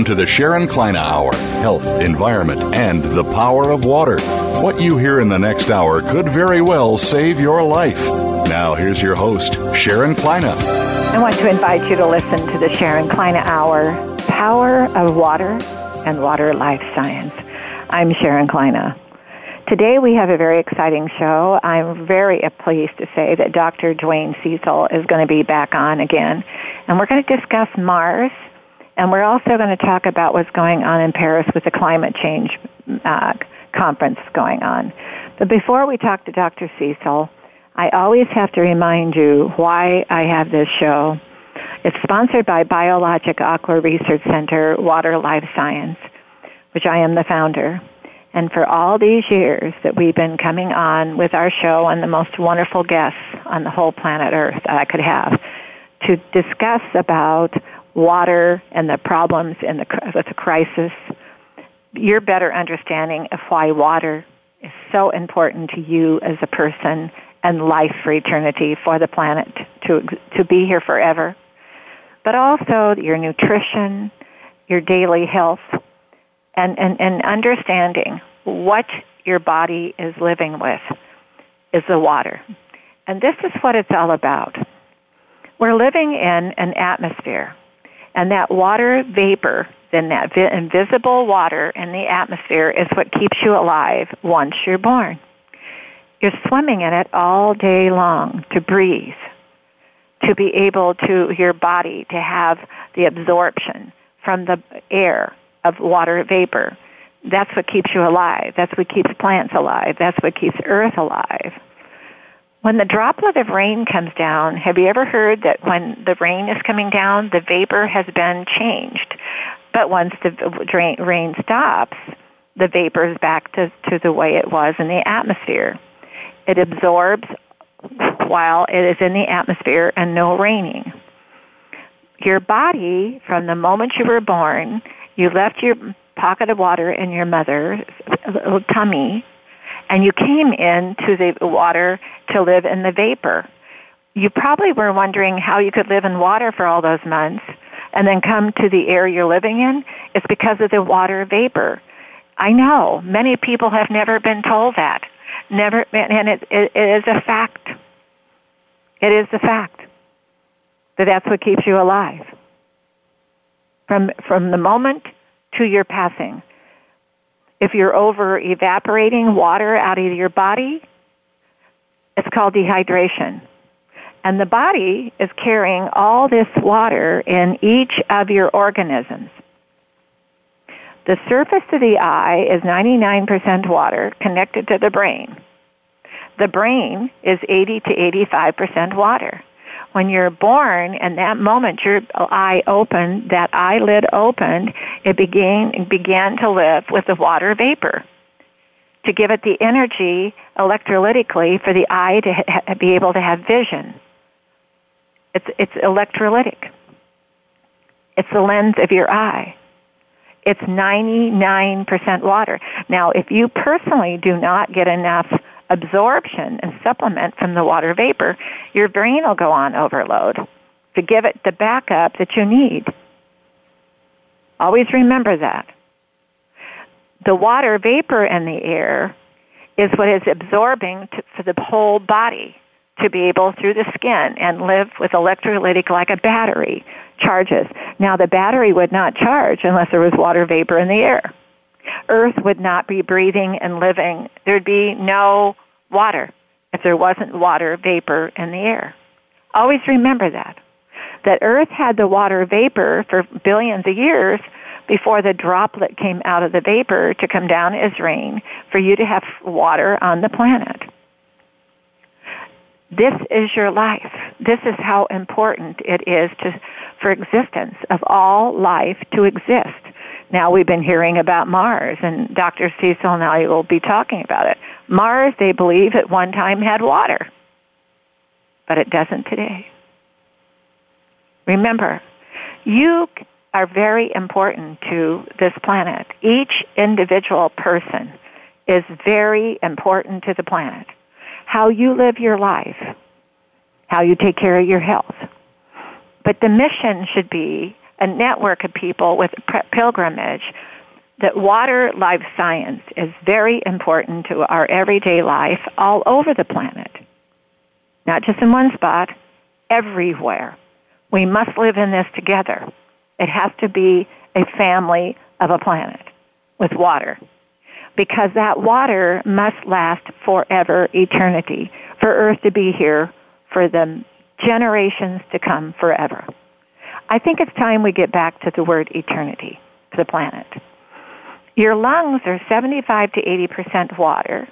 Welcome to the Sharon Kleyne Hour Health, Environment, and the Power of Water. What you hear in the next hour could very well save your life. Now, here's your host, Sharon Kleyne. I want to invite you to listen to the Sharon Kleyne Hour Power of Water and Water Life Science. I'm Sharon Kleyne. Today we have a very exciting show. I'm very pleased to say that Dr. Duane Cecil is going to be back on again, and we're going to discuss Mars and we're also going to talk about what's going on in Paris with the climate change uh, conference going on. But before we talk to Dr. Cecil, I always have to remind you why I have this show. It's sponsored by Biologic Aqua Research Center Water Life Science, which I am the founder. And for all these years that we've been coming on with our show and the most wonderful guests on the whole planet Earth that I could have to discuss about water and the problems and the, crisis, your better understanding of why water is so important to you as a person and life for eternity for the planet to, to be here forever. But also your nutrition, your daily health, and, and, and understanding what your body is living with is the water. And this is what it's all about. We're living in an atmosphere and that water vapor, then that vi- invisible water in the atmosphere is what keeps you alive once you're born. You're swimming in it all day long to breathe, to be able to, your body to have the absorption from the air of water vapor. That's what keeps you alive. That's what keeps plants alive. That's what keeps earth alive. When the droplet of rain comes down, have you ever heard that when the rain is coming down, the vapor has been changed? But once the rain stops, the vapor is back to, to the way it was in the atmosphere. It absorbs while it is in the atmosphere and no raining. Your body, from the moment you were born, you left your pocket of water in your mother's uh, tummy and you came into the water to live in the vapor. You probably were wondering how you could live in water for all those months and then come to the air you're living in. It's because of the water vapor. I know many people have never been told that. Never, and it, it, it is a fact. It is a fact that that's what keeps you alive. From, from the moment to your passing, if you're over evaporating water out of your body, it's called dehydration. And the body is carrying all this water in each of your organisms. The surface of the eye is 99% water connected to the brain. The brain is 80 to 85% water when you're born and that moment your eye opened, that eyelid opened, it began, began to live with the water vapor to give it the energy electrolytically for the eye to ha- be able to have vision. It's, it's electrolytic. It's the lens of your eye. It's 99% water. Now, if you personally do not get enough absorption and supplement from the water vapor, your brain will go on overload to give it the backup that you need. Always remember that. The water vapor in the air is what is absorbing to, for the whole body to be able through the skin and live with electrolytic like a battery charges. Now the battery would not charge unless there was water vapor in the air. Earth would not be breathing and living. There'd be no water if there wasn't water vapor in the air. Always remember that. That Earth had the water vapor for billions of years before the droplet came out of the vapor to come down as rain for you to have water on the planet. This is your life. This is how important it is to, for existence of all life to exist. Now we've been hearing about Mars and Dr. Cecil and I will be talking about it. Mars, they believe at one time had water, but it doesn't today. Remember, you are very important to this planet. Each individual person is very important to the planet. How you live your life, how you take care of your health. But the mission should be a network of people with pilgrimage that water life science is very important to our everyday life all over the planet. Not just in one spot, everywhere. We must live in this together. It has to be a family of a planet with water. Because that water must last forever, eternity, for Earth to be here for the generations to come forever. I think it's time we get back to the word eternity the planet. Your lungs are 75 to 80% water.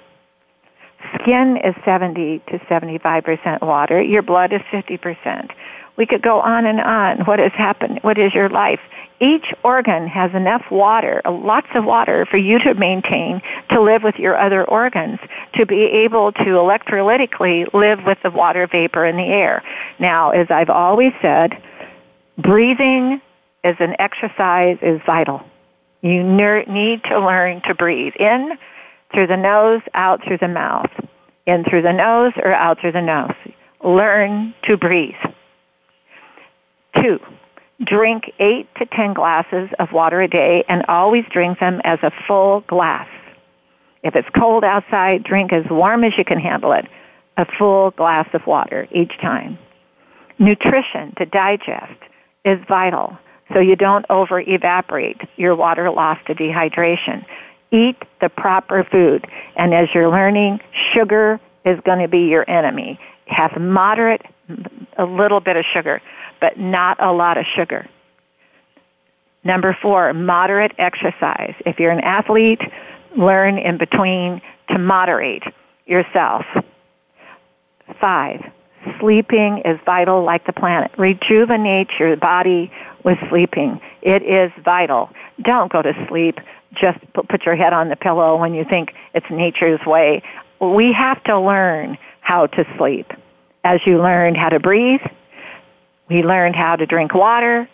Skin is 70 to 75% water. Your blood is 50%. We could go on and on. What has happened? What is your life? Each organ has enough water, uh, lots of water for you to maintain to live with your other organs, to be able to electrolytically live with the water vapor in the air. Now, as I've always said, breathing as an exercise is vital. You need to learn to breathe in through the nose, out through the mouth. In through the nose or out through the nose. Learn to breathe. Two, drink eight to ten glasses of water a day and always drink them as a full glass. If it's cold outside, drink as warm as you can handle it. A full glass of water each time. Nutrition to digest is vital so you don't over evaporate your water loss to dehydration. Eat the proper food. And as you're learning, sugar is going to be your enemy. Have moderate, a little bit of sugar but not a lot of sugar. Number four, moderate exercise. If you're an athlete, learn in between to moderate yourself. Five, sleeping is vital like the planet. Rejuvenate your body with sleeping. It is vital. Don't go to sleep. Just put your head on the pillow when you think it's nature's way. We have to learn how to sleep. As you learned how to breathe, we learned how to drink water.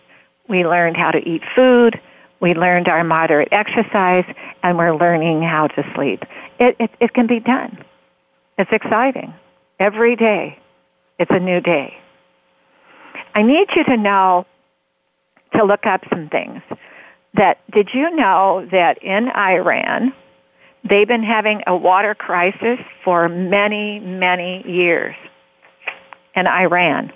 We learned how to eat food. We learned our moderate exercise, and we're learning how to sleep. It, it, it can be done. It's exciting. Every day, it's a new day. I need you to know to look up some things. That did you know that in Iran, they've been having a water crisis for many, many years. In Iran.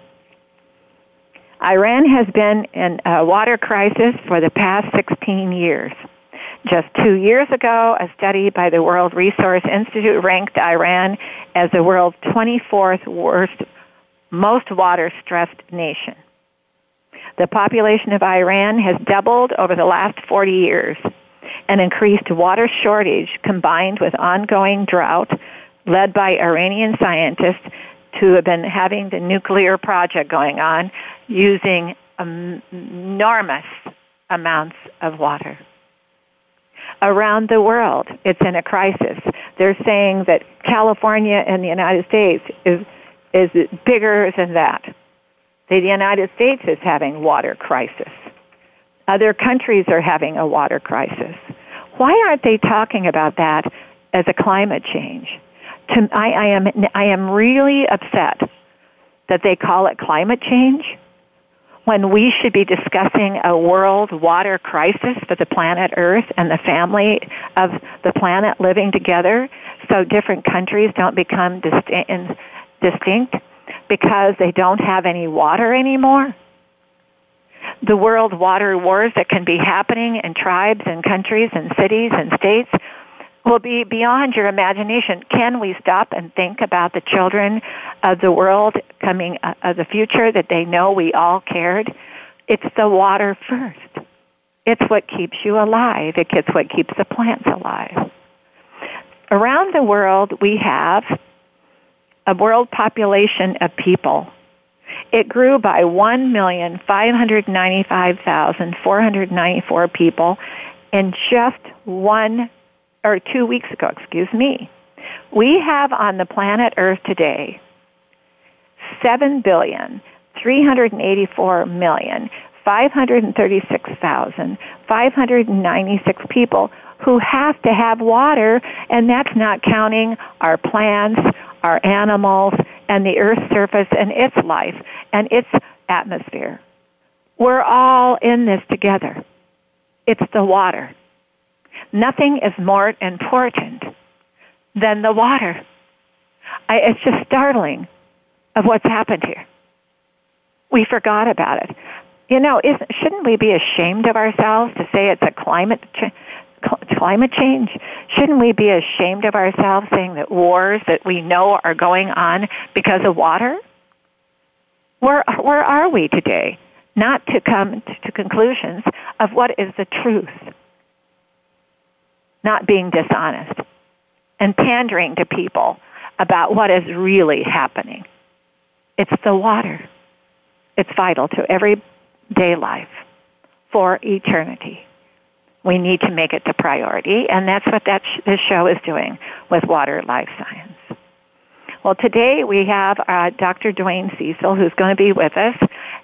Iran has been in a water crisis for the past 16 years. Just two years ago, a study by the World Resource Institute ranked Iran as the world's 24th worst, most water stressed nation. The population of Iran has doubled over the last 40 years. An increased water shortage combined with ongoing drought led by Iranian scientists who have been having the nuclear project going on using enormous amounts of water. Around the world, it's in a crisis. They're saying that California and the United States is, is bigger than that. The United States is having water crisis. Other countries are having a water crisis. Why aren't they talking about that as a climate change? To, I, I, am, I am really upset that they call it climate change when we should be discussing a world water crisis for the planet Earth and the family of the planet living together so different countries don't become distinct because they don't have any water anymore? The world water wars that can be happening in tribes and countries and cities and states will be beyond your imagination. Can we stop and think about the children of the world coming uh, of the future that they know we all cared? It's the water first. It's what keeps you alive. It's what keeps the plants alive. Around the world, we have a world population of people. It grew by 1,595,494 people in just one or two weeks ago, excuse me. We have on the planet Earth today 7 billion 384 million 536,596 people who have to have water, and that's not counting our plants, our animals, and the Earth's surface and its life and its atmosphere. We're all in this together. It's the water. Nothing is more important than the water. I, it's just startling of what's happened here. We forgot about it. You know, shouldn't we be ashamed of ourselves to say it's a climate ch- climate change? Shouldn't we be ashamed of ourselves saying that wars that we know are going on because of water? Where where are we today? Not to come to conclusions of what is the truth. Not being dishonest and pandering to people about what is really happening. It's the water. It's vital to everyday life for eternity. We need to make it the priority, and that's what that sh- this show is doing with Water Life Science. Well, today we have uh, Dr. Dwayne Cecil, who's going to be with us,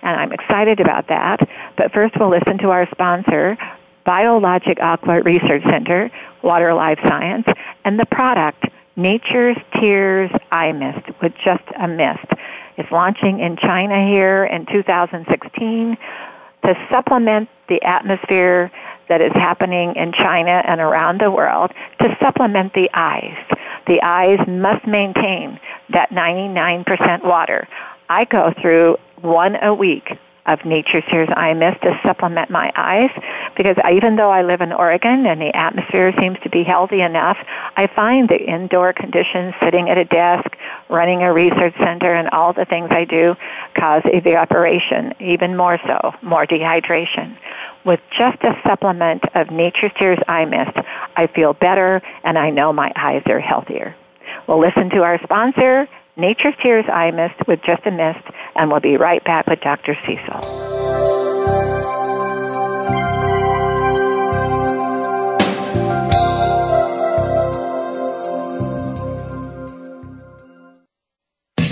and I'm excited about that. But first, we'll listen to our sponsor, Biologic Aqua Research Center, Water Life Science, and the product, Nature's Tears Eye Mist, with just a mist. It's launching in China here in 2016 to supplement the atmosphere that is happening in China and around the world to supplement the eyes. The eyes must maintain that 99% water. I go through one a week of Nature's Tears Eye Mist to supplement my eyes because I, even though I live in Oregon and the atmosphere seems to be healthy enough, I find the indoor conditions, sitting at a desk, running a research center, and all the things I do cause evaporation, even more so, more dehydration. With just a supplement of Nature's Tears Eye Mist, I feel better and I know my eyes are healthier. We'll listen to our sponsor, Nature's Tears Eye Mist with just a mist, and we'll be right back with Dr. Cecil.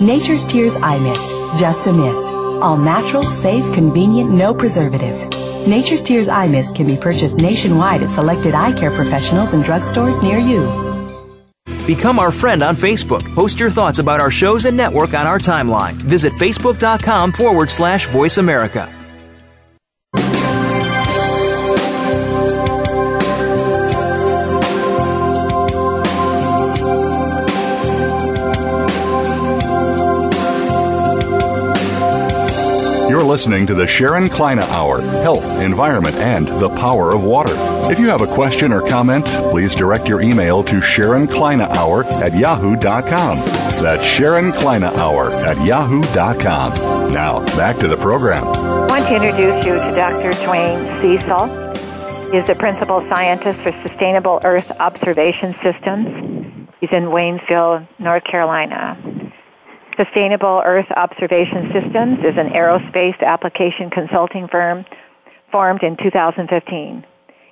Nature's Tears Eye Mist, just a mist. All natural, safe, convenient, no preservatives. Nature's Tears Eye Mist can be purchased nationwide at selected eye care professionals and drugstores near you. Become our friend on Facebook. Post your thoughts about our shows and network on our timeline. Visit facebook.com forward slash voice America. You're listening to the Sharon Kleyne Hour Health, Environment, and the Power of Water. If you have a question or comment, please direct your email to Sharon Kleyne Hour at yahoo.com. That's Sharon Kleyne Hour at yahoo.com. Now, back to the program. I want to introduce you to Dr. Duane Cecil. He's the principal scientist for Sustainable Earth Observation Systems. He's in Waynesville, North Carolina. Sustainable Earth Observation Systems is an aerospace application consulting firm formed in 2015.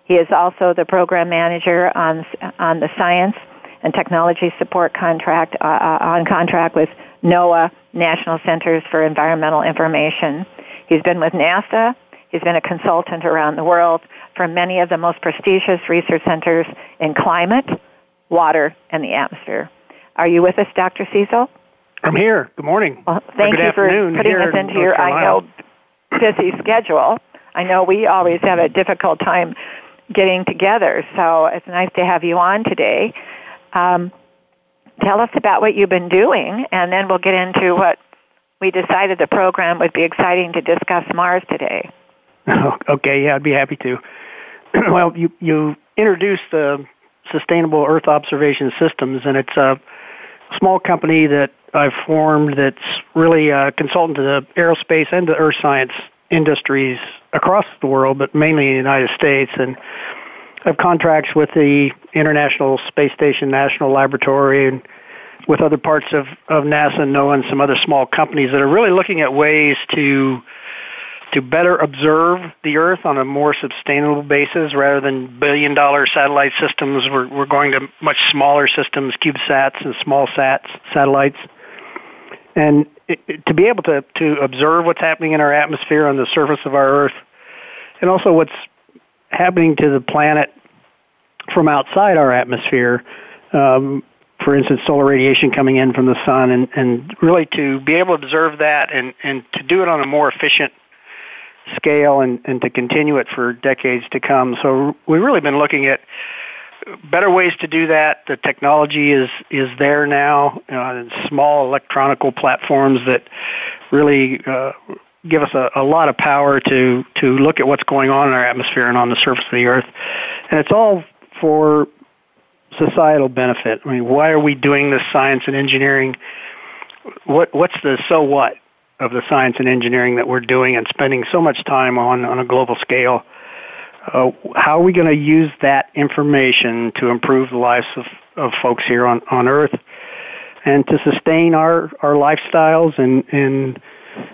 He is also the program manager on, on the science and technology support contract uh, uh on contract with NOAA National Centers for Environmental Information. He's been with NASA. He's been a consultant around the world for many of the most prestigious research centers in climate, water, and the atmosphere. Are you with us, Dr. Cecil? I'm here. Good morning. Well, thank you for putting us into your, I know, busy schedule. I know we always have a difficult time getting together. So it's nice to have you on today. Um, tell us about what you've been doing, and then we'll get into what we decided the program would be exciting to discuss Mars today. okay, yeah, I'd be happy to. well, you you introduced the Sustainable Earth Observation Systems, and it's a small company that I've formed that's really a consultant to the aerospace and the earth science industries across the world, but mainly in the United States. And I have contracts with the International Space Station National Laboratory and with other parts of, of NASA and NOAA and some other small companies that are really looking at ways to to better observe the Earth on a more sustainable basis rather than billion dollar satellite systems. We're, we're going to much smaller systems, CubeSats and small sats satellites. And it, to be able to, to observe what's happening in our atmosphere on the surface of our Earth, and also what's happening to the planet from outside our atmosphere, um, for instance, solar radiation coming in from the sun, and, and really to be able to observe that and, and to do it on a more efficient scale and, and to continue it for decades to come. So we've really been looking at better ways to do that. The technology is is there now. Uh, small electronical platforms that really uh, give us a, a lot of power to to look at what's going on in our atmosphere and on the surface of the Earth, and it's all for societal benefit. I mean, why are we doing this science and engineering? What what's the so what of the science and engineering that we're doing and spending so much time on on a global scale? Uh, how are we going to use that information to improve the lives of, of folks here on, on Earth and to sustain our, our lifestyles and, and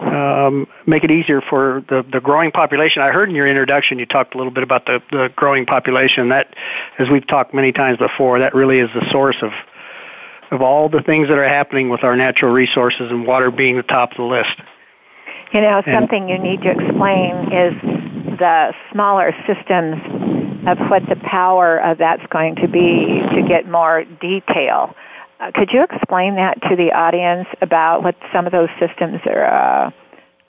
um, make it easier for the, the growing population? I heard in your introduction you talked a little bit about the, the growing population. That, as we've talked many times before, that really is the source of of all the things that are happening with our natural resources and water being the top of the list. You know, something you need to explain is the smaller systems of what the power of that's going to be to get more detail. Uh, could you explain that to the audience about what some of those systems are, uh,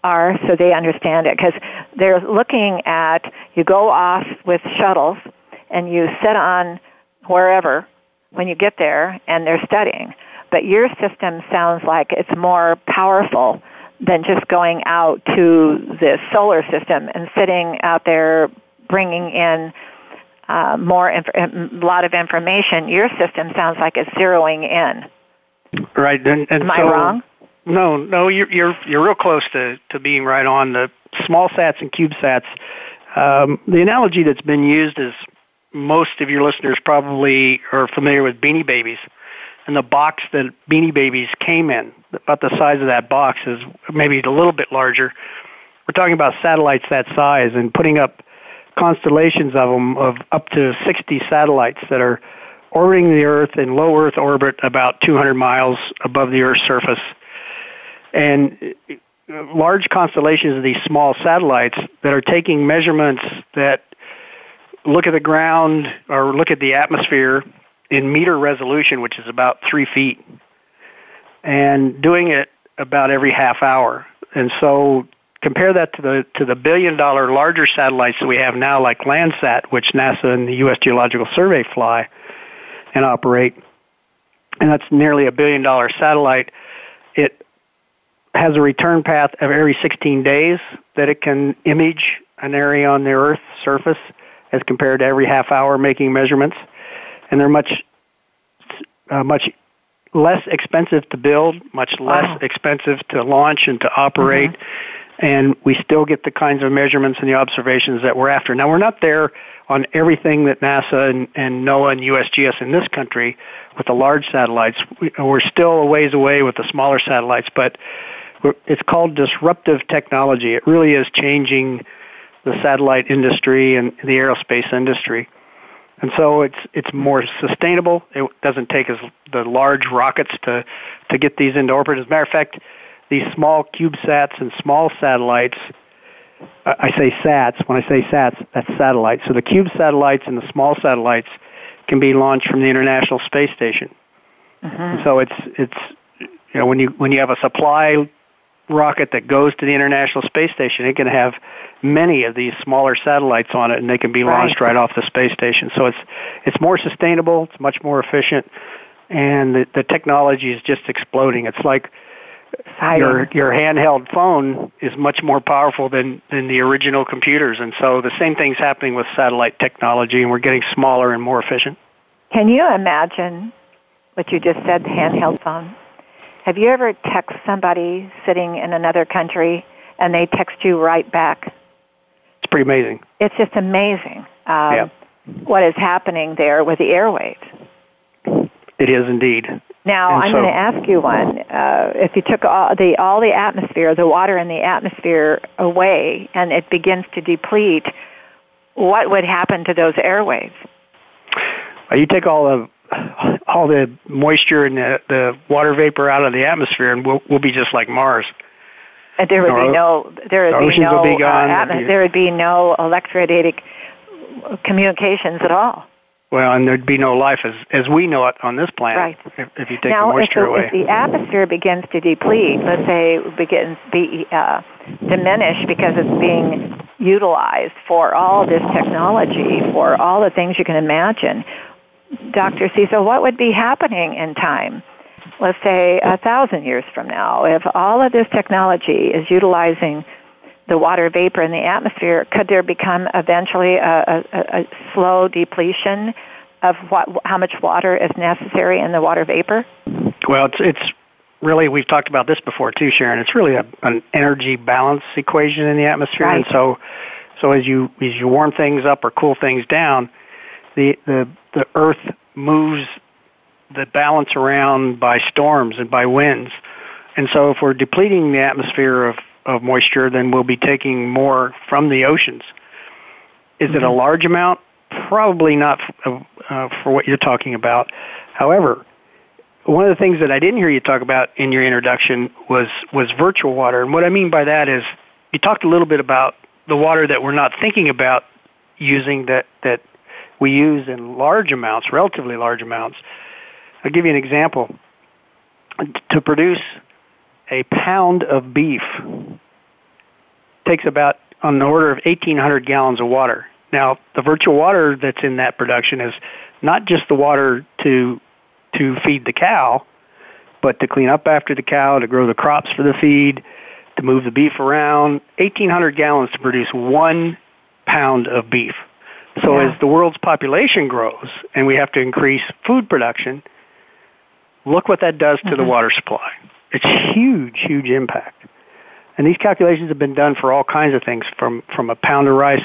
are so they understand it? Because they're looking at, you go off with shuttles and you sit on wherever when you get there and they're studying. But your system sounds like it's more powerful than just going out to the solar system and sitting out there bringing in uh, more inf- a lot of information. Your system sounds like it's zeroing in. Right. And, and Am so, I wrong? No, no, you're you're you're real close to to being right on the small sats and CubeSats. Um, the analogy that's been used is most of your listeners probably are familiar with Beanie Babies and the box that Beanie Babies came in, about the size of that box, is maybe a little bit larger. We're talking about satellites that size and putting up constellations of them of up to 60 satellites that are orbiting the Earth in low Earth orbit about 200 miles above the Earth's surface. And uh, large constellations of these small satellites that are taking measurements that look at the ground or look at the atmosphere in meter resolution, which is about three feet, and doing it about every half hour. And so compare that to the to the billion dollar larger satellites that we have now, like Landsat, which NASA and the U.S. Geological Survey fly and operate, and that's nearly a billion dollar satellite. It has a return path of every 16 days that it can image an area on the Earth's surface as compared to every half hour making measurements and they're much uh, much less expensive to build, much less wow. expensive to launch and to operate. Mm-hmm. And we still get the kinds of measurements and the observations that we're after. Now, we're not there on everything that NASA and, and NOAA and USGS in this country with the large satellites. We're still a ways away with the smaller satellites, but it's called disruptive technology. It really is changing the satellite industry and the aerospace industry and so it's it's more sustainable. It doesn't take as the large rockets to to get these into orbit. As a matter of fact, these small CubeSats and small satellites. I say SATs. When I say SATs, that's satellites. So the Cube satellites and the small satellites can be launched from the International Space Station. Mm-hmm. So it's it's you know when you when you have a supply rocket that goes to the International Space Station, it can have many of these smaller satellites on it, and they can be launched right, right off the space station. So it's it's more sustainable, it's much more efficient, and the, the technology is just exploding. It's like your your handheld phone is much more powerful than than the original computers, and so the same thing's happening with satellite technology, and we're getting smaller and more efficient. Can you imagine what you just said, handheld phone? Have you ever text somebody sitting in another country and they text you right back? It's pretty amazing. It's just amazing um, yeah. what is happening there with the airwaves. It is indeed. Now and I'm so, going to ask you one. Uh, if you took all the all the atmosphere, the water in the atmosphere away, and it begins to deplete, what would happen to those airwaves? You take all the all the moisture and the, the water vapor out of the atmosphere, and we'll we'll be just like Mars. And there would be no there would be no be gone, uh, atmos- be, there would be no electromagnetic communications at all. Well, and there'd be no life as as we know it on this planet right. if, if you take now, the moisture if the, away. if the atmosphere begins to deplete, let's say begins be uh, diminished because it's being utilized for all this technology, for all the things you can imagine, Dr. Cecil, what would be happening in time? Let's say a thousand years from now, if all of this technology is utilizing the water vapor in the atmosphere, could there become eventually a, a, a slow depletion of what, how much water is necessary in the water vapor? Well, it's it's really we've talked about this before too, Sharon. It's really a, an energy balance equation in the atmosphere, right. and so so as you as you warm things up or cool things down, the the the Earth moves the balance around by storms and by winds. And so if we're depleting the atmosphere of, of moisture, then we'll be taking more from the oceans. Is mm-hmm. it a mm-hmm. large amount? Probably not f- uh, for what you're talking about. However, one of the things that I didn't hear you talk about in your introduction was, was virtual water. And what I mean by that is you talked a little bit about the water that we're not thinking about using that, that we use in large amounts, relatively large amounts. I'll give you an example. To produce a pound of beef takes about on the order of 1,800 gallons of water. Now, the virtual water that's in that production is not just the water to to feed the cow, but to clean up after the cow, to grow the crops for the feed, to move the beef around. 1,800 gallons to produce one pound of beef. So yeah. as the world's population grows and we have to increase food production, look what that does to mm-hmm. the water supply. It's huge, huge impact. And these calculations have been done for all kinds of things, from from a pound of rice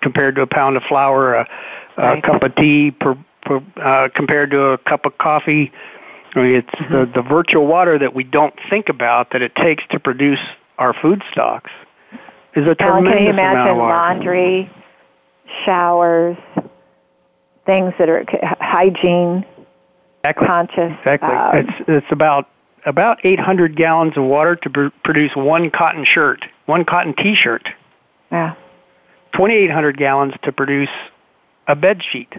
compared to a pound of flour, a, a right. cup of tea per, per, uh, compared to a cup of coffee. I mean, it's mm-hmm. the, the virtual water that we don't think about that it takes to produce our food stocks is a tremendous can you imagine amount of water. laundry, showers, things that are hygiene exactly. conscious. Exactly. Uh, it's it's about about 800 gallons of water to pr- produce one cotton shirt, one cotton T-shirt. Yeah. 2,800 gallons to produce a bed sheet.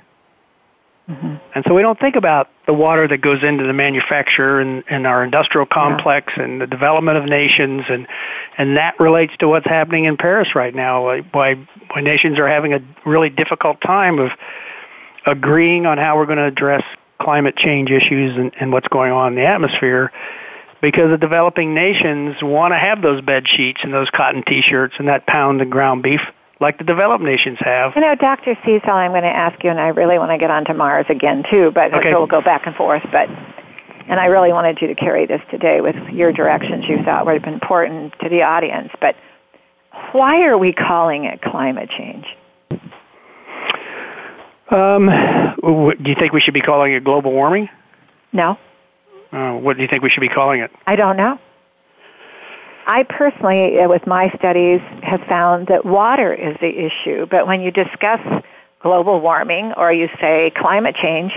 Mm-hmm. And so we don't think about the water that goes into the manufacture and, and our industrial complex yeah. and the development of nations, and and that relates to what's happening in Paris right now. Why why nations are having a really difficult time of agreeing on how we're going to address climate change issues and, and what's going on in the atmosphere because the developing nations want to have those bed sheets and those cotton t-shirts and that pound of ground beef like the developed nations have. You know, Dr. Cecil, I'm going to ask you, and I really want to get onto Mars again too, but okay. we'll go back and forth. But and I really wanted you to carry this today with your directions you thought would have been important to the audience. But why are we calling it climate change? Um, do you think we should be calling it global warming? No. Uh, what do you think we should be calling it? I don't know. I personally, uh, with my studies, have found that water is the issue. But when you discuss global warming or you say climate change,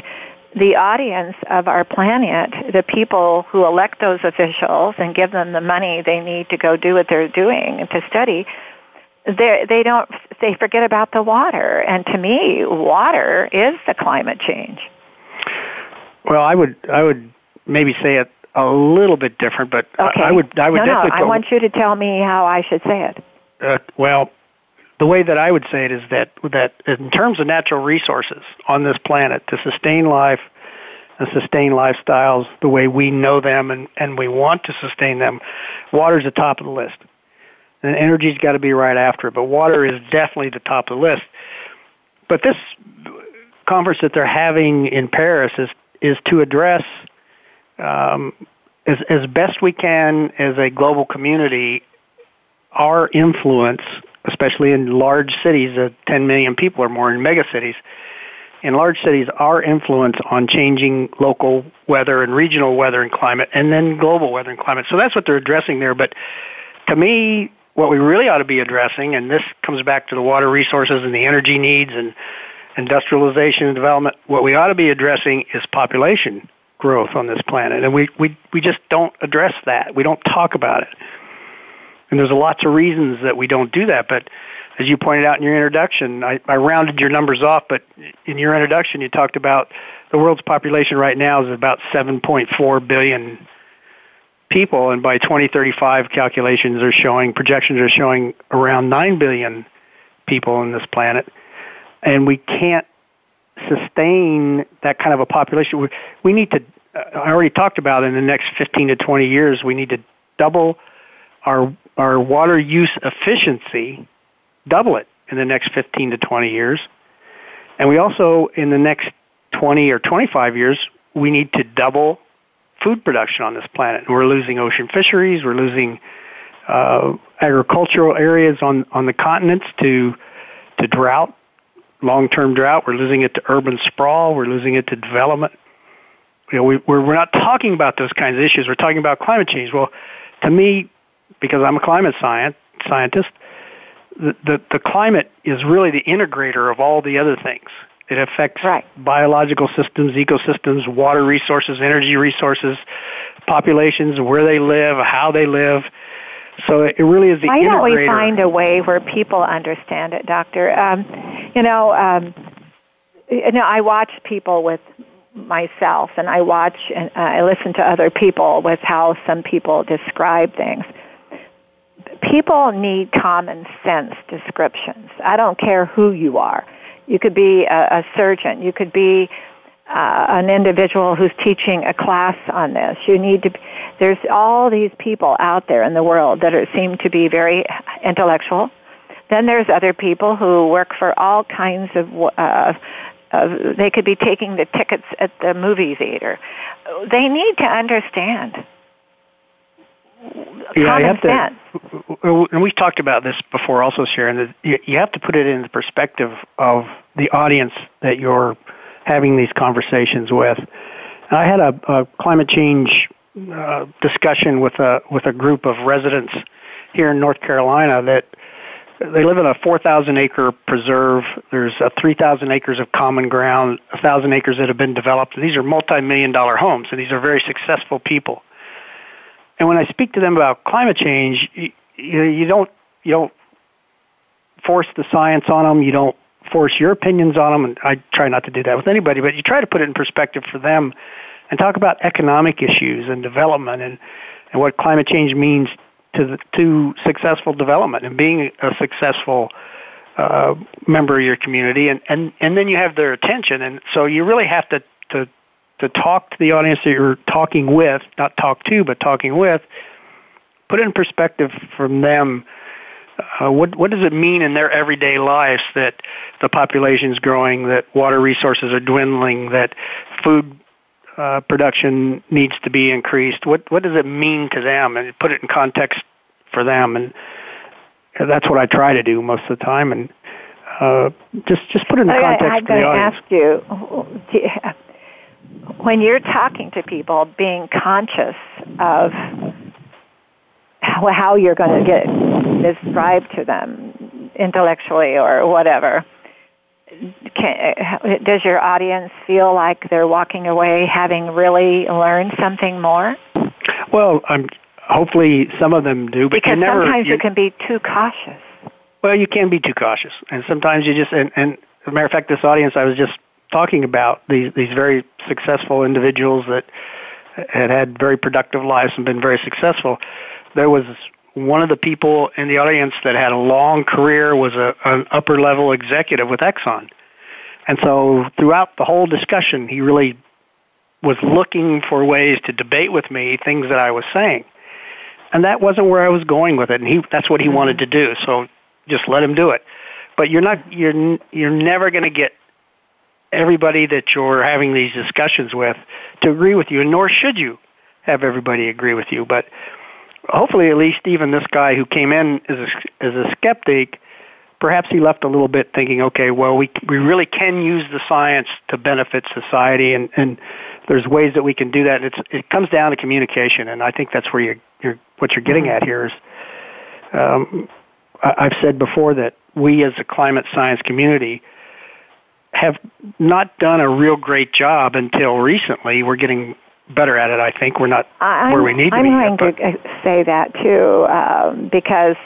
the audience of our planet, the people who elect those officials and give them the money they need to go do what they're doing to study, they they don't they forget about the water. And to me, water is the climate change. Well, I would I would maybe say it a little bit different, but okay. I, I would I would no, definitely. No, I want you to tell me how I should say it. Uh, well, the way that I would say it is that that in terms of natural resources on this planet to sustain life and sustain lifestyles the way we know them and, and we want to sustain them, water's the top of the list. And energy's got to be right after it, but water is definitely the top of the list. But this conference that they're having in Paris is is to address um, as as best we can as a global community our influence, especially in large cities of 10 million people or more in megacities. In large cities, our influence on changing local weather and regional weather and climate, and then global weather and climate. So that's what they're addressing there. But to me, what we really ought to be addressing, and this comes back to the water resources and the energy needs and industrialization and development, what we ought to be addressing is population growth on this planet. And we, we, we just don't address that. We don't talk about it. And there's lots of reasons that we don't do that. But as you pointed out in your introduction, I, I rounded your numbers off, but in your introduction, you talked about the world's population right now is about 7.4 billion people, and by 2035, calculations are showing, projections are showing around 9 billion people on this planet. And we can't sustain that kind of a population. We, need to, I already talked about in the next 15 to 20 years, we need to double our, our water use efficiency, double it in the next 15 to 20 years. And we also, in the next 20 or 25 years, we need to double food production on this planet. We're losing ocean fisheries, we're losing uh, agricultural areas on, on the continents to, to drought, long-term drought. We're losing it to urban sprawl. We're losing it to development. You know, we, we're, we're not talking about those kinds of issues. We're talking about climate change. Well, to me, because I'm a climate science, scientist, the, the, the climate is really the integrator of all the other things. It affects right. biological systems, ecosystems, water resources, energy resources, populations, where they live, how they live. So it really is the Why integrator. don't we find a way where people understand it, Doctor? Um, you know, um, you know, I watch people with myself, and I watch and uh, I listen to other people with how some people describe things. People need common sense descriptions. I don't care who you are. You could be a, a surgeon. You could be uh, an individual who's teaching a class on this. You need to. There's all these people out there in the world that are, seem to be very intellectual. Then there's other people who work for all kinds of. Uh, uh, they could be taking the tickets at the movie theater. They need to understand. Yeah, you have sense. to, and we've talked about this before also, Sharon, that you have to put it in the perspective of the audience that you're having these conversations with. I had a, a climate change uh, discussion with a with a group of residents here in North Carolina that they live in a 4,000 acre preserve. There's a 3,000 acres of common ground, 1,000 acres that have been developed. These are multi-million dollar homes, and these are very successful people. And when I speak to them about climate change, you, you don't you don't force the science on them. You don't force your opinions on them, and I try not to do that with anybody. But you try to put it in perspective for them, and talk about economic issues and development, and and what climate change means to the, to successful development and being a successful uh, member of your community, and and and then you have their attention, and so you really have to to to talk to the audience that you're talking with, not talk to, but talking with, put it in perspective from them. Uh, what what does it mean in their everyday lives that the population is growing, that water resources are dwindling, that food uh, production needs to be increased? What what does it mean to them, and put it in context for them, and that's what I try to do most of the time, and uh, just just put it in Okay, context I'm going to ask you when you're talking to people, being conscious of how, how you're going to get described to them intellectually or whatever. Can, does your audience feel like they're walking away having really learned something more? Well, I'm hopefully some of them do, but because never. sometimes you, you can be too cautious. Well, you can be too cautious, and sometimes you just. And, and as a matter of fact, this audience I was just talking about these these very successful individuals that had had very productive lives and been very successful. There was one of the people in the audience that had a long career was a, an upper level executive with Exxon. And so throughout the whole discussion, he really was looking for ways to debate with me things that I was saying. And that wasn't where I was going with it. And he, that's what he mm-hmm. wanted to do. So just let him do it. But you're not, you're, you're never going to get everybody that you're having these discussions with to agree with you, and nor should you have everybody agree with you. But hopefully, at least even this guy who came in as a, as a skeptic, perhaps he left a little bit thinking, okay, well, we we really can use the science to benefit society, and and there's ways that we can do that. And it's it comes down to communication, and I think that's where you you're what you're getting at here is. Um, I, I've said before that we as a climate science community have not done a real great job until recently. We're getting better at it. I think we're not I'm, where we need to I'm be. I'm going to say that too um, because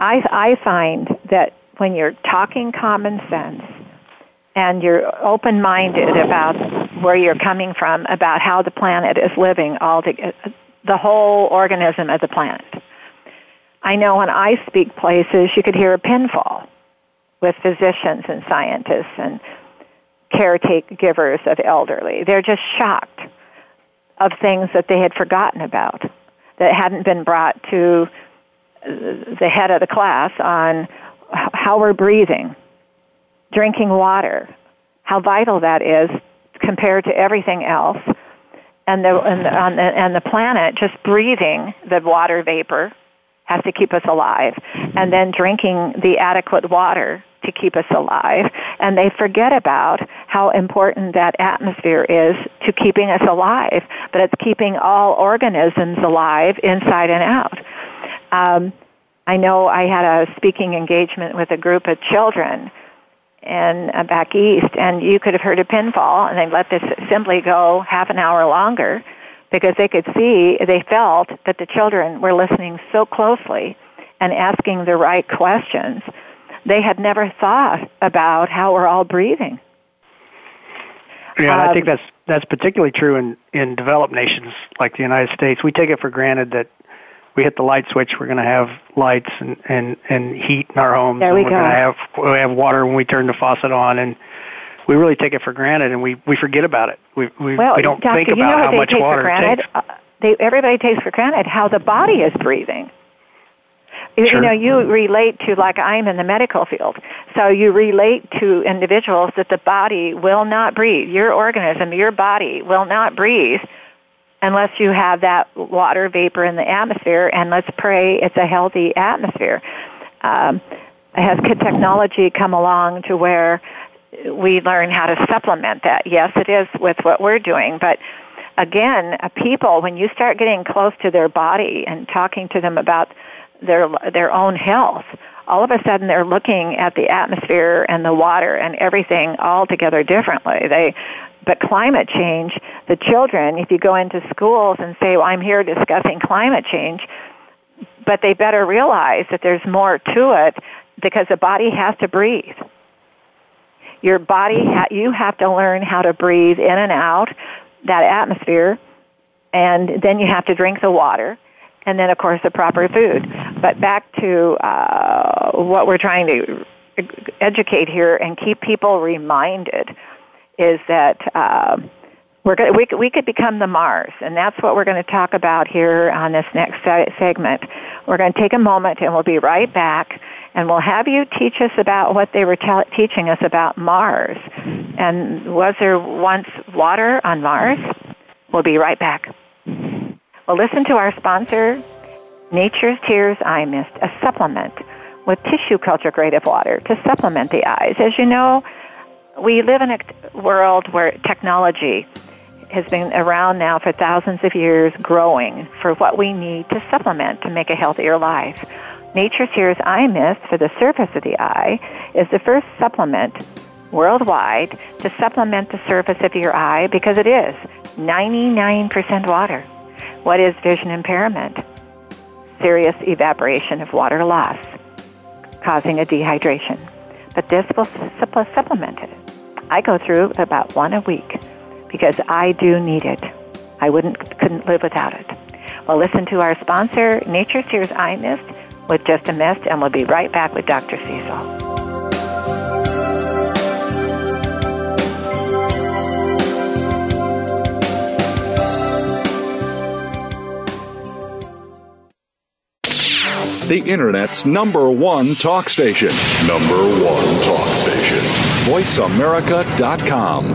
I I find that when you're talking common sense and you're open-minded about where you're coming from, about how the planet is living, all the, the whole organism of the planet. I know when I speak places, you could hear a pinfall with physicians and scientists and caretakers of elderly. They're just shocked of things that they had forgotten about that hadn't been brought to the head of the class on how we're breathing, drinking water, how vital that is compared to everything else, and the, and the, on the, and the planet just breathing the water vapor has to keep us alive, and then drinking the adequate water to keep us alive. And they forget about how important that atmosphere is to keeping us alive, but it's keeping all organisms alive inside and out. Um, I know I had a speaking engagement with a group of children and uh, back east, and you could have heard a pin fall, and they let this assembly go half an hour longer because they could see, they felt that the children were listening so closely and asking the right questions they had never thought about how we're all breathing. Yeah, Um, I think that's that's particularly true in in developed nations like the United States. We take it for granted that we hit the light switch, we're going to have lights and and and heat in our homes. There we and we're go. going to have we have water when we turn the faucet on, and we really take it for granted, and we we forget about it. We we, well, we don't doctor, think you know about how much take water for it granted? takes. Uh, they, everybody takes for granted how the body is breathing. You- Sure. You know, you relate to like I'm in the medical field, so you relate to individuals that the body will not breathe. Your organism, your body will not breathe unless you have that water vapor in the atmosphere. And let's pray it's a healthy atmosphere. Um, has technology come along to where we learn how to supplement that? Yes, it is with what we're doing, but again, uh, people when you start getting close to their body and talking to them about their their own health, all of a sudden they're looking at the atmosphere and the water and everything altogether differently. They but climate change, the children, if you go into schools and say, well, I'm here discussing climate change, but they better realize that there's more to it because the body has to breathe. Your body, ha- you have to learn how to breathe in and out that atmosphere, and then you have to drink the water, and then, of course, the proper food. But back to uh, what we're trying to educate here and keep people reminded is that uh, we're going we, we could become the Mars, and that's what we're going to talk about here on this next se- segment. We're going to take a moment, and we'll be right back, and we'll have you teach us about what they were teaching us about Mars. And was there once water on Mars? We'll be right back. Well, listen to our sponsor, Nature's Tears Eye Mist, a supplement with tissue culture grade water to supplement the eyes. As you know, we live in a world where technology has been around now for thousands of years, growing for what we need to supplement to make a healthier life. Nature's Tears Eye Mist for the surface of the eye is the first supplement worldwide to supplement the surface of your eye because it is 99% water. What is vision impairment? Serious evaporation of water loss, causing a dehydration. But this will supplement it. I go through about one a week because I do need it. I wouldn't couldn't live without it. Well, listen to our sponsor, Nature's Tears Eye Mist, with just a mist, and we'll be right back with Dr. Cecil. the Internet's number one talk station. Number one talk station. VoiceAmerica.com.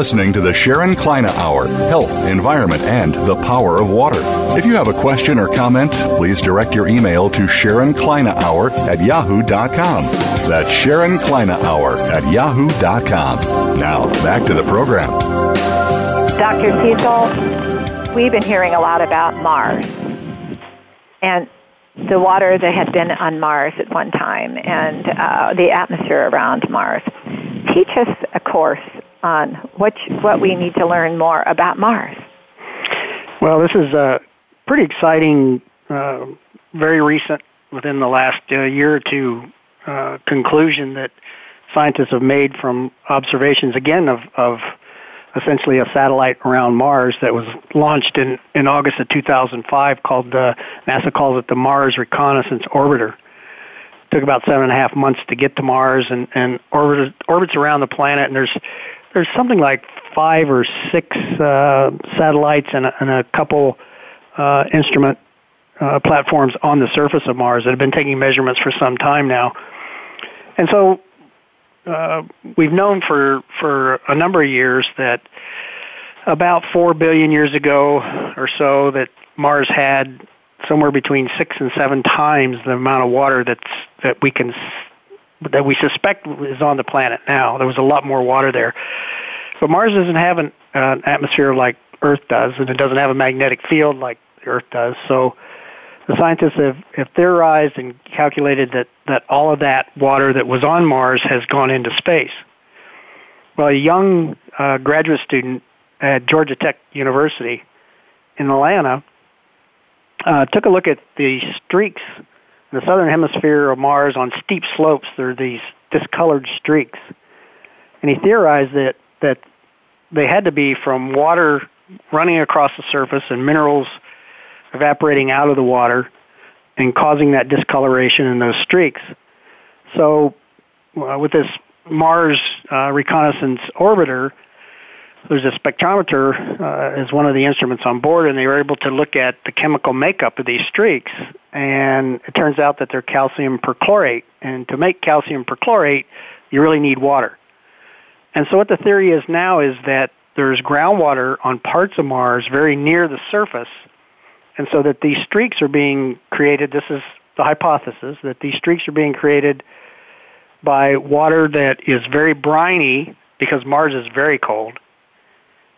listening to the Sharon Kleyne Hour Health, Environment, and the Power of Water. If you have a question or comment, please direct your email to Sharon Kleyne Hour at yahoo.com. That's Sharon Kleyne Hour at yahoo.com. Now, back to the program. Dr. Cecil, we've been hearing a lot about Mars and the water that had been on Mars at one time and uh, the atmosphere around Mars. Teach us a course on what what we need to learn more about Mars. Well, this is a pretty exciting, uh, very recent, within the last uh, year or two, uh, conclusion that scientists have made from observations again of, of essentially a satellite around Mars that was launched in, in August of 2005 called the, NASA calls it the Mars Reconnaissance Orbiter. It took about seven and a half months to get to Mars and, and orbit, orbits around the planet and there's there's something like five or six uh, satellites and a, and a couple uh, instrument uh, platforms on the surface of Mars that have been taking measurements for some time now. And so uh, we've known for, for a number of years that about four billion years ago or so that Mars had somewhere between six and seven times the amount of water that's that we can that we suspect is on the planet now. There was a lot more water there. But Mars doesn't have an, uh, atmosphere like Earth does, and it doesn't have a magnetic field like Earth does. So the scientists have, have theorized and calculated that, that all of that water that was on Mars has gone into space. Well, a young uh, graduate student at Georgia Tech University in Atlanta uh, took a look at the streaks the southern hemisphere of Mars on steep slopes, there are these discolored streaks. And he theorized that, that they had to be from water running across the surface and minerals evaporating out of the water and causing that discoloration in those streaks. So, uh, with this Mars uh, reconnaissance orbiter, there's a spectrometer uh, as one of the instruments on board, and they were able to look at the chemical makeup of these streaks. And it turns out that they're calcium perchlorate. And to make calcium perchlorate, you really need water. And so what the theory is now is that there's groundwater on parts of Mars very near the surface, and so that these streaks are being created. This is the hypothesis that these streaks are being created by water that is very briny because Mars is very cold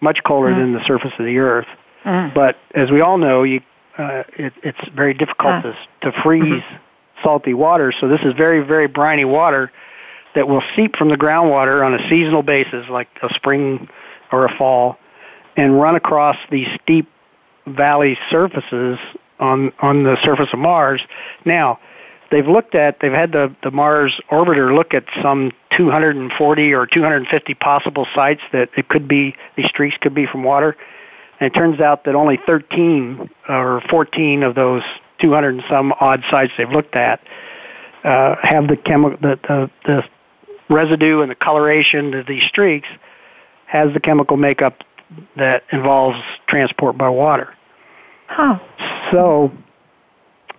much colder mm. than the surface of the Earth. Mm. But as we all know, you, uh, it, it's very difficult to, to freeze mm-hmm. salty water. So this is very, very briny water that will seep from the groundwater on a seasonal basis, like a spring or a fall, and run across these steep valley surfaces on on the surface of Mars. Now, they've looked at they've had the the Mars orbiter look at some 240 or 250 possible sites that it could be these streaks could be from water, and it turns out that only 13 or 14 of those 200 and some odd sites they've looked at uh, have the chemical the, the the residue and the coloration of these streaks has the chemical makeup that involves transport by water. Huh. So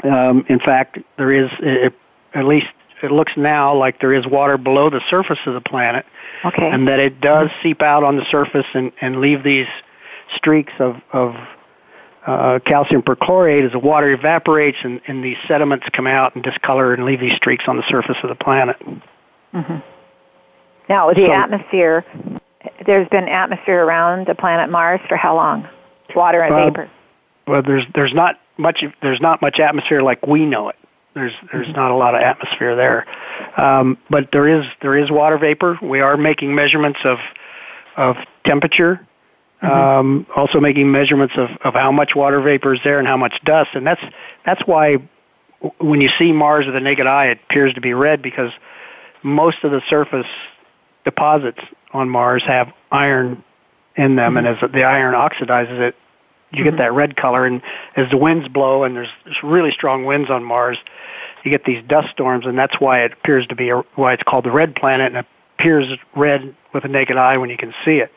Um, in fact, there is, it, at least it looks now like there is water below the surface of the planet. Okay. And that it does seep out on the surface and, and leave these streaks of, of uh, calcium perchlorate as the water evaporates and, and these sediments come out and discolor and leave these streaks on the surface of the planet. Mm-hmm. Now, the so, atmosphere, there's been atmosphere around the planet Mars for how long? Water and uh, vapor. Well, there's there's not much there's not much atmosphere like we know it. There's there's mm-hmm. not a lot of atmosphere there, um, but there is there is water vapor. We are making measurements of of temperature Mm-hmm. Um, also making measurements of, of how much water vapor is there and how much dust, and that's that's why when you see Mars with the naked eye, it appears to be red because most of the surface deposits on Mars have iron in them, mm-hmm. and as the iron oxidizes it, you mm-hmm. get that red color. And as the winds blow, and there's, there's really strong winds on Mars, you get these dust storms, and that's why it appears to be a, why it's called the red planet, and it appears red with a naked eye when you can see it.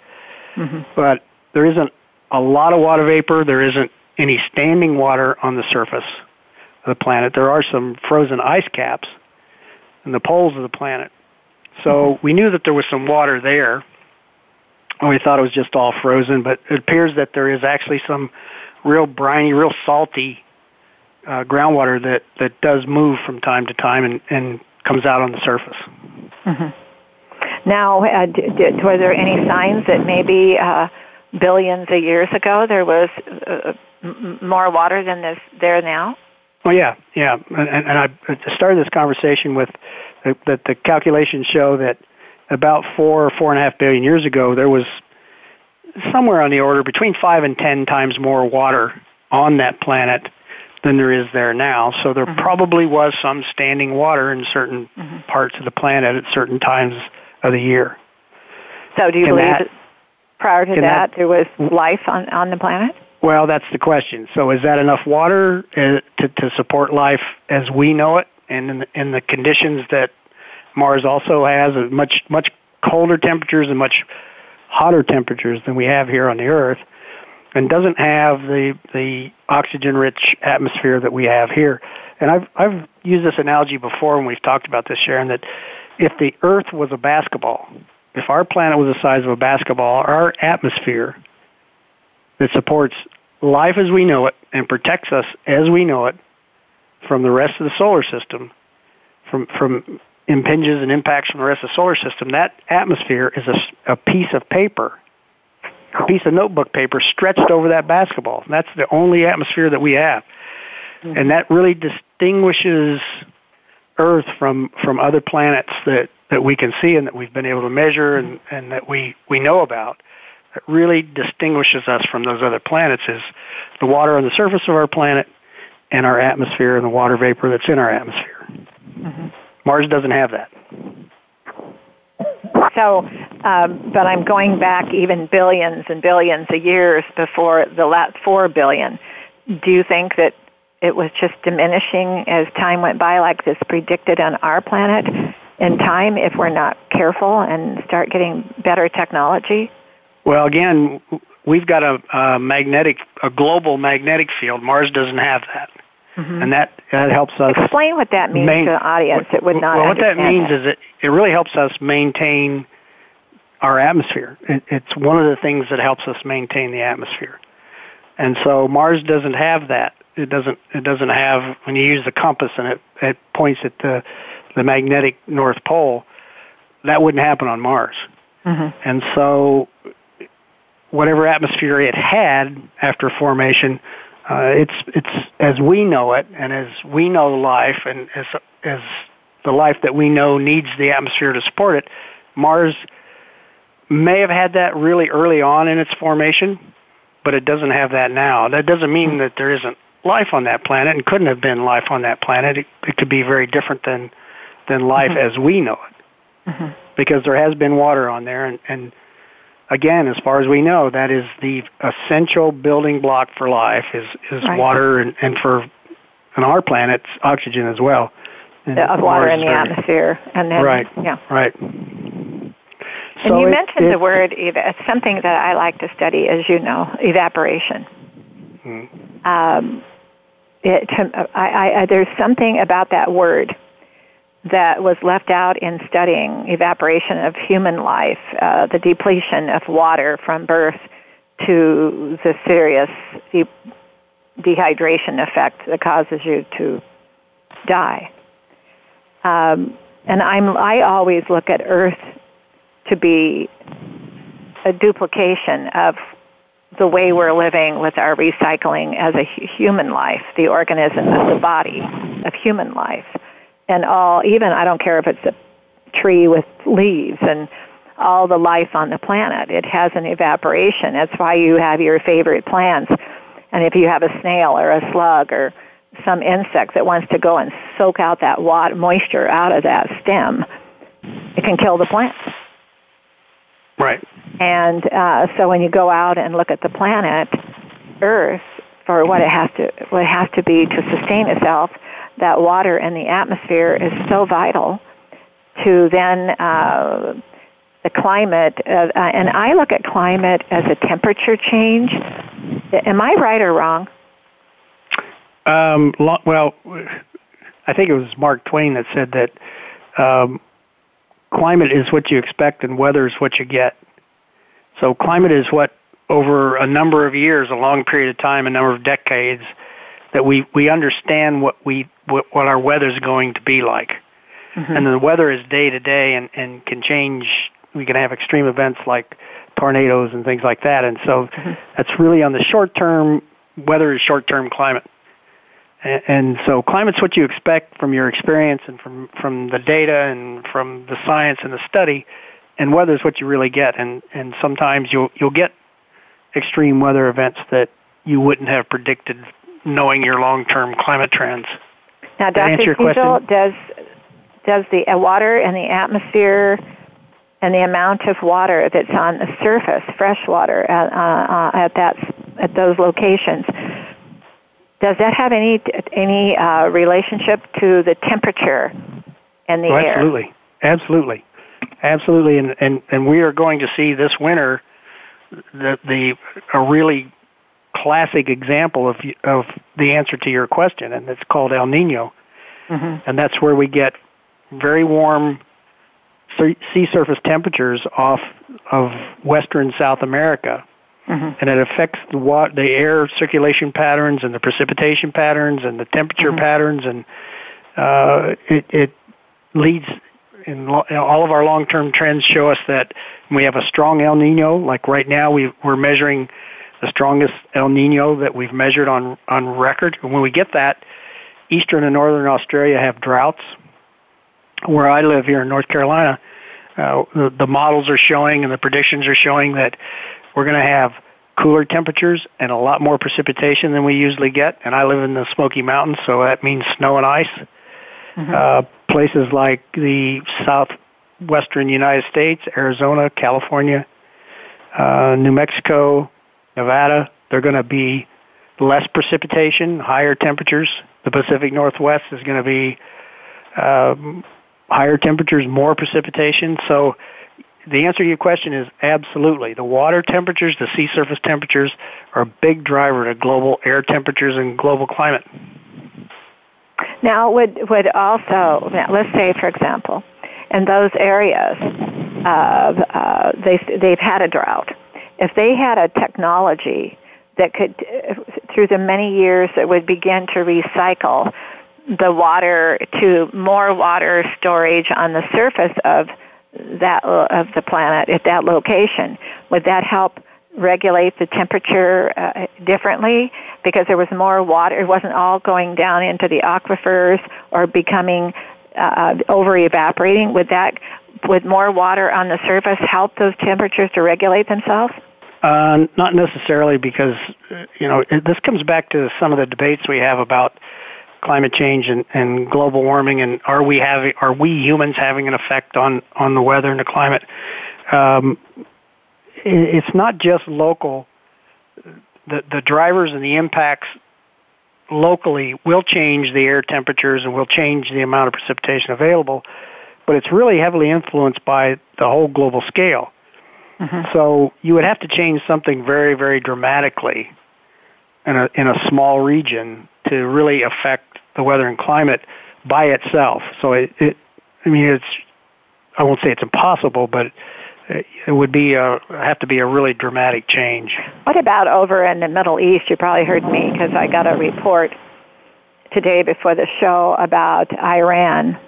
Mm-hmm. But there isn't a lot of water vapor. There isn't any standing water on the surface of the planet. There are some frozen ice caps in the poles of the planet. So mm-hmm. we knew that there was some water there. And we thought it was just all frozen, but it appears that there is actually some real briny, real salty uh, groundwater that, that does move from time to time and, and comes out on the surface. Mm-hmm. Now, uh, did, were there any signs that maybe uh, billions of years ago there was uh, m- more water than there's there now? Well, yeah, yeah, and, and I started this conversation with that the calculations show that about four or four and a half billion years ago there was somewhere on the order between five and ten times more water on that planet than there is there now. So there mm-hmm. probably was some standing water in certain mm-hmm. parts of the planet at certain times of the year. So do you and believe that, prior to that, that, there was life on, on the planet? Well, that's the question. So is that enough water uh, to, to support life as we know it and in the, in the conditions that Mars also has, much, much colder temperatures and much hotter temperatures than we have here on the Earth, and doesn't have the, the oxygen-rich atmosphere that we have here. And I've, I've used this analogy before when we've talked about this, Sharon, that if the Earth was a basketball, if our planet was the size of a basketball, our atmosphere that supports life as we know it and protects us as we know it from the rest of the solar system, from, from impinges and impacts from the rest of the solar system, that atmosphere is a, a piece of paper, a piece of notebook paper stretched over that basketball. That's the only atmosphere that we have. Mm-hmm. And that really distinguishes Earth from, from other planets that that we can see and that we've been able to measure and, and that we, we know about that really distinguishes us from those other planets is the water on the surface of our planet and our atmosphere and the water vapor that's in our atmosphere. Mm-hmm. Mars doesn't have that. So, um, but I'm going back even billions and billions of years before the last four billion. Do you think that it was just diminishing as time went by, like this predicted on our planet? in time if we're not careful and start getting better technology? Well, again, we've got a, a magnetic, a global magnetic field. Mars doesn't have that. Mm-hmm. And that, that helps us. Explain what that means main, to the audience that would not Well, what that means that. is it, it really helps us maintain our atmosphere. It, it's one of the things that helps us maintain the atmosphere. And so Mars doesn't have that. It doesn't. It doesn't have when you use the compass and it it points at the the magnetic North Pole, that wouldn't happen on Mars. Mm-hmm. And so, whatever atmosphere it had after formation, uh, it's it's as we know it, and as we know life, and as as the life that we know needs the atmosphere to support it. Mars may have had that really early on in its formation, but it doesn't have that now. That doesn't mean that there isn't life on that planet, and couldn't have been life on that planet. It, it could be very different than than life mm-hmm. as we know it. Mm-hmm. Because there has been water on there, and, and again, as far as we know, that is the essential building block for life is, is right. water, and, and for on our planet, oxygen as well. And of water in the very, atmosphere, and then right, yeah, right. And you it, mentioned it, the word it's something that I like to study, as you know, evaporation. Mm. Um, it, I, I, there's something about that word that was left out in studying evaporation of human life, uh, the depletion of water from birth to the serious de- dehydration effect that causes you to die. Um, and I'm, I always look at Earth to be a duplication of the way we're living with our recycling as a human life, the organism of the body of human life. And all, even, I don't care if it's a tree with leaves and all the life on the planet. It has an evaporation. That's why you have your favorite plants. And if you have a snail or a slug or some insect that wants to go and soak out that water, moisture out of that stem, it can kill the plant. Right. And uh, so when you go out and look at the planet, Earth, for what it has to what it has to be to sustain itself, that water in the atmosphere is so vital to then uh, the climate. Uh, uh, and I look at climate as a temperature change. Am I right or wrong? Um, well, I think it was Mark Twain that said that um, climate is what you expect and weather is what you get. So climate is what over a number of years, a long period of time, a number of decades, that we, we understand what we what, what our weather is going to be like. Mm-hmm. And the weather is day to day and, and can change. We can have extreme events like tornadoes and things like that. And so mm-hmm. that's really on the short term, weather is short term climate. And, and so climate's what you expect from your experience and from, from the data and from the science and the study and weather is what you really get. And and sometimes you'll you'll get extreme weather events that you wouldn't have predicted, knowing your long-term climate trends. Now, Dr. Kiesel, does does the water and the atmosphere and the amount of water that's on the surface, fresh water at, uh, uh, at that at those locations, does that have any any uh, relationship to the temperature in the oh, air? Absolutely, absolutely. Absolutely, and, and, and we are going to see this winter the, the a really classic example of of the answer to your question, and it's called El Nino, mm-hmm. and that's where we get very warm sea surface temperatures off of western South America, mm-hmm. and it affects the water, the air circulation patterns and the precipitation patterns and the temperature mm-hmm. patterns, and uh, it, it leads and all of our long-term trends show us that we have a strong El Nino. Like right now, we we're measuring the strongest El Nino that we've measured on on record. And when we get that, eastern and northern Australia have droughts. Where I live here in North Carolina, uh, the, the models are showing and the predictions are showing that we're going to have cooler temperatures and a lot more precipitation than we usually get. And I live in the Smoky Mountains, so that means snow and ice. Mm-hmm. Uh, places like the southwestern United States, Arizona, California, uh, New Mexico, Nevada, they're going to be less precipitation, higher temperatures. The Pacific Northwest is going to be um, higher temperatures, more precipitation. So the answer to your question is absolutely. The water temperatures, the sea surface temperatures are a big driver to global air temperatures and global climate. Now, would would also let's say, for example, in those areas, uh, uh, they they've had a drought. If they had a technology that could, through the many years, that would begin to recycle the water to more water storage on the surface of that of the planet at that location, would that help regulate the temperature uh, differently because there was more water. It wasn't all going down into the aquifers or becoming uh, over evaporating. Would that, with more water on the surface, help those temperatures to regulate themselves? Uh, not necessarily, because you know this comes back to some of the debates we have about climate change and, and global warming, and are we having, are we humans having an effect on on the weather and the climate? Um, it's not just local. The, the drivers and the impacts locally will change the air temperatures and will change the amount of precipitation available, but it's really heavily influenced by the whole global scale. Mm-hmm. So you would have to change something very, very dramatically in a in a small region to really affect the weather and climate by itself. So it, it I mean, it's I won't say it's impossible, but it would be a, have to be a really dramatic change. What about over in the Middle East? You probably heard me because I got a report today before the show about Iran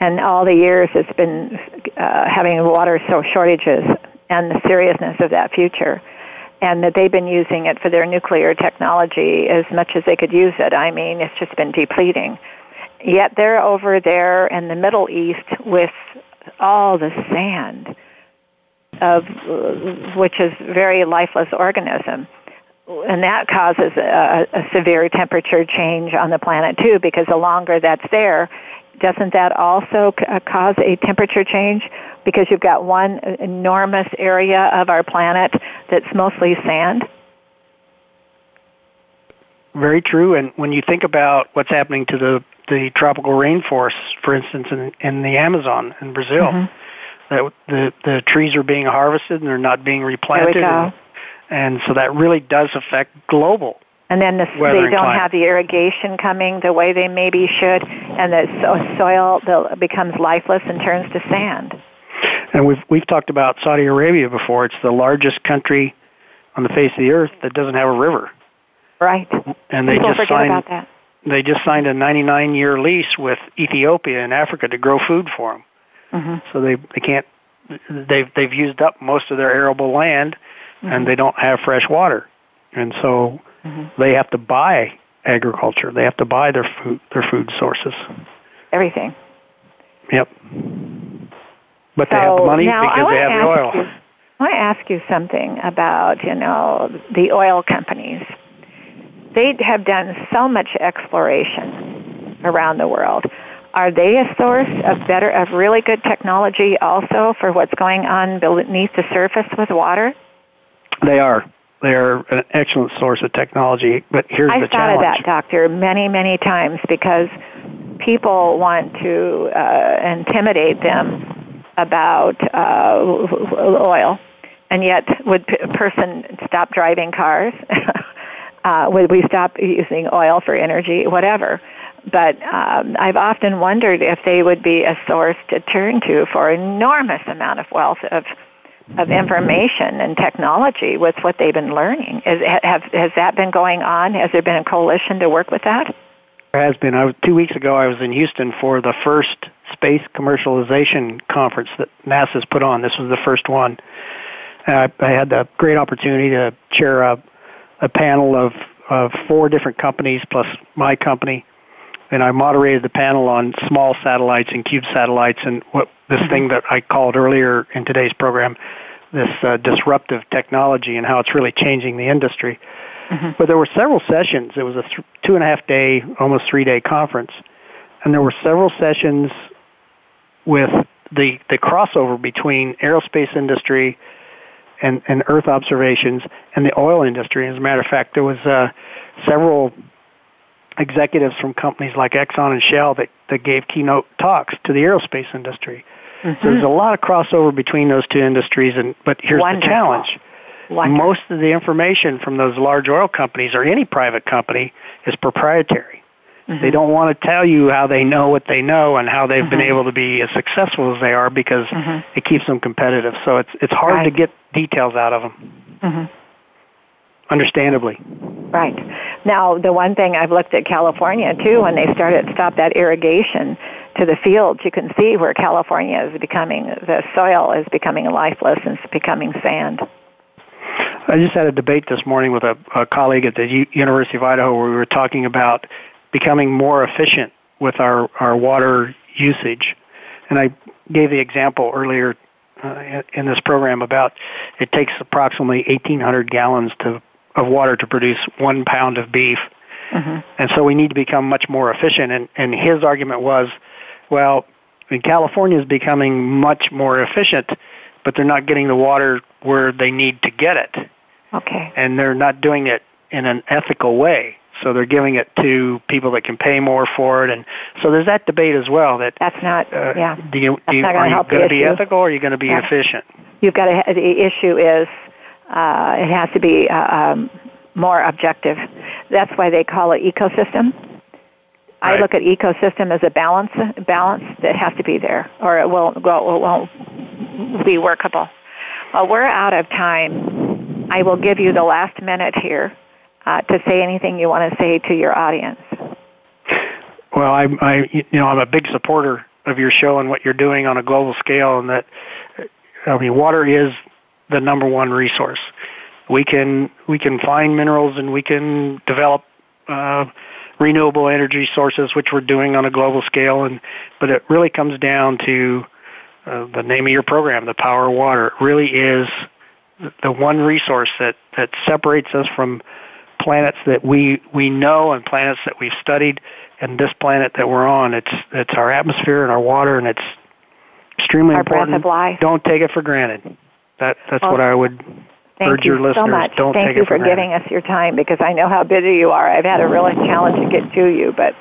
and all the years it's been uh, having water so shortages and the seriousness of that future and that they've been using it for their nuclear technology as much as they could use it. I mean, it's just been depleting. Yet they're over there in the Middle East with all the sand of which is very lifeless organism and that causes a, a severe temperature change on the planet too because the longer that's there doesn't that also uh, cause a temperature change because you've got one enormous area of our planet that's mostly sand very true and when you think about what's happening to the the tropical rainforests for instance in, in the amazon in brazil mm-hmm that the the trees are being harvested and they're not being replanted. And, and, so that really does affect global. And then the, they don't climate. have the irrigation coming the way they maybe should, and the so- soil becomes lifeless and turns to sand. And we've we've talked about Saudi Arabia before. It's the largest country on the face of the earth that doesn't have a river. Right. And they People just signed about that. they just signed a 99 year lease with Ethiopia in Africa to grow food for them. Mm-hmm. So they they can't they've they've used up most of their arable land, mm-hmm. and they don't have fresh water, and so mm-hmm. they have to buy agriculture. They have to buy their food their food sources. Everything. Yep. But so they have the money now because I they have the oil. You, I want to ask you something about you know the oil companies. They have done so much exploration around the world are they a source of better, of really good technology also for what's going on beneath the surface with water? They are. They are an excellent source of technology. But here's I the challenge. I've thought of that, Doctor, many, many times because people want to uh, intimidate them about uh, oil, and yet would a person stop driving cars? uh, would we stop using oil for energy? Whatever but um, I've often wondered if they would be a source to turn to for enormous amount of wealth of of information and technology with what they've been learning. Is, have, has that been going on? Has there been a coalition to work with that? There has been. Was, two weeks ago, I was in Houston for the first space commercialization conference that NASA's put on. This was the first one. I, I had the great opportunity to chair a, a panel of, of four different companies plus my company and I moderated the panel on small satellites and cube satellites and what this mm-hmm. thing that I called earlier in today's program, this uh, disruptive technology and how it's really changing the industry. Mm-hmm. But there were several sessions. It was a th- two and a half day, almost three day conference, and there were several sessions with the the crossover between aerospace industry and, and Earth observations and the oil industry. As a matter of fact, there was uh, several executives from companies like Exxon and Shell that, that gave keynote talks to the aerospace industry. Mm-hmm. So there's a lot of crossover between those two industries, and but here's Wonderful. the challenge. Wonderful. Most of the information from those large oil companies or any private company is proprietary. Mm-hmm. They don't want to tell you how they know what they know and how they've mm-hmm. been able to be as successful as they are because mm-hmm. it keeps them competitive. So it's it's hard right. to get details out of them. Mm-hmm. Understandably. Right. Now, the one thing I've looked at California too, when they started stop that irrigation to the fields, you can see where California is becoming the soil is becoming lifeless and it's becoming sand. I just had a debate this morning with a, a colleague at the U- University of Idaho where we were talking about becoming more efficient with our, our water usage. And I gave the example earlier uh, in this program about it takes approximately 1,800 gallons to of water to produce one pound of beef. Mm-hmm. And so we need to become much more efficient. And, and his argument was, well, I mean, California is becoming much more efficient, but they're not getting the water where they need to get it. Okay. And they're not doing it in an ethical way. So they're giving it to people that can pay more for it, and so there's that debate as well. That that's not. Uh, yeah. Do you, do you are you going to be ethical or are you going to be yeah. efficient? You've got to. The issue is uh, it has to be uh, um, more objective. That's why they call it ecosystem. Right. I look at ecosystem as a balance balance that has to be there, or it won't go, it won't be workable. Well, we're out of time. I will give you the last minute here uh, to say anything you want to say to your audience. Well, I, I, you know, I'm a big supporter of your show and what you're doing on a global scale, and that, I mean, water is the number one resource. We can we can find minerals and we can develop uh, renewable energy sources, which we're doing on a global scale, and but it really comes down to uh, the name of your program, the power of water. It really is the one resource that that separates us from planets that we we know and planets that we've studied and this planet that we're on. It's it's our atmosphere and our water, and it's extremely our important. Breath of life. Don't take it for granted. That that's well, what I would thank you. So much. Thank you for, for giving us your time because I know how busy you are. I've had a real challenge to get to you, but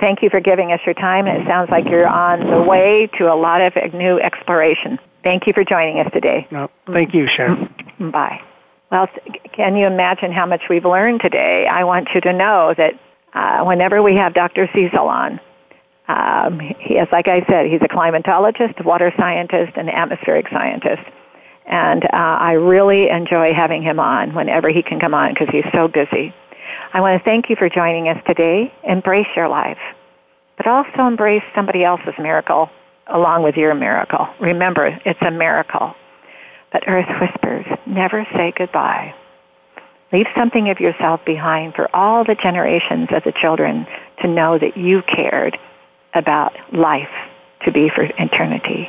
thank you for giving us your time. It sounds like you're on the way to a lot of new exploration. Thank you for joining us today. No, thank you, Sharon. Bye. Well, can you imagine how much we've learned today? I want you to know that uh, whenever we have Dr. Cecil on, um, he is, like I said, he's a climatologist, water scientist, and atmospheric scientist. And uh, I really enjoy having him on whenever he can come on because he's so busy. I want to thank you for joining us today. Embrace your life, but also embrace somebody else's miracle along with your miracle. Remember, it's a miracle. But Earth whispers, never say goodbye. Leave something of yourself behind for all the generations of the children to know that you cared about life to be for eternity.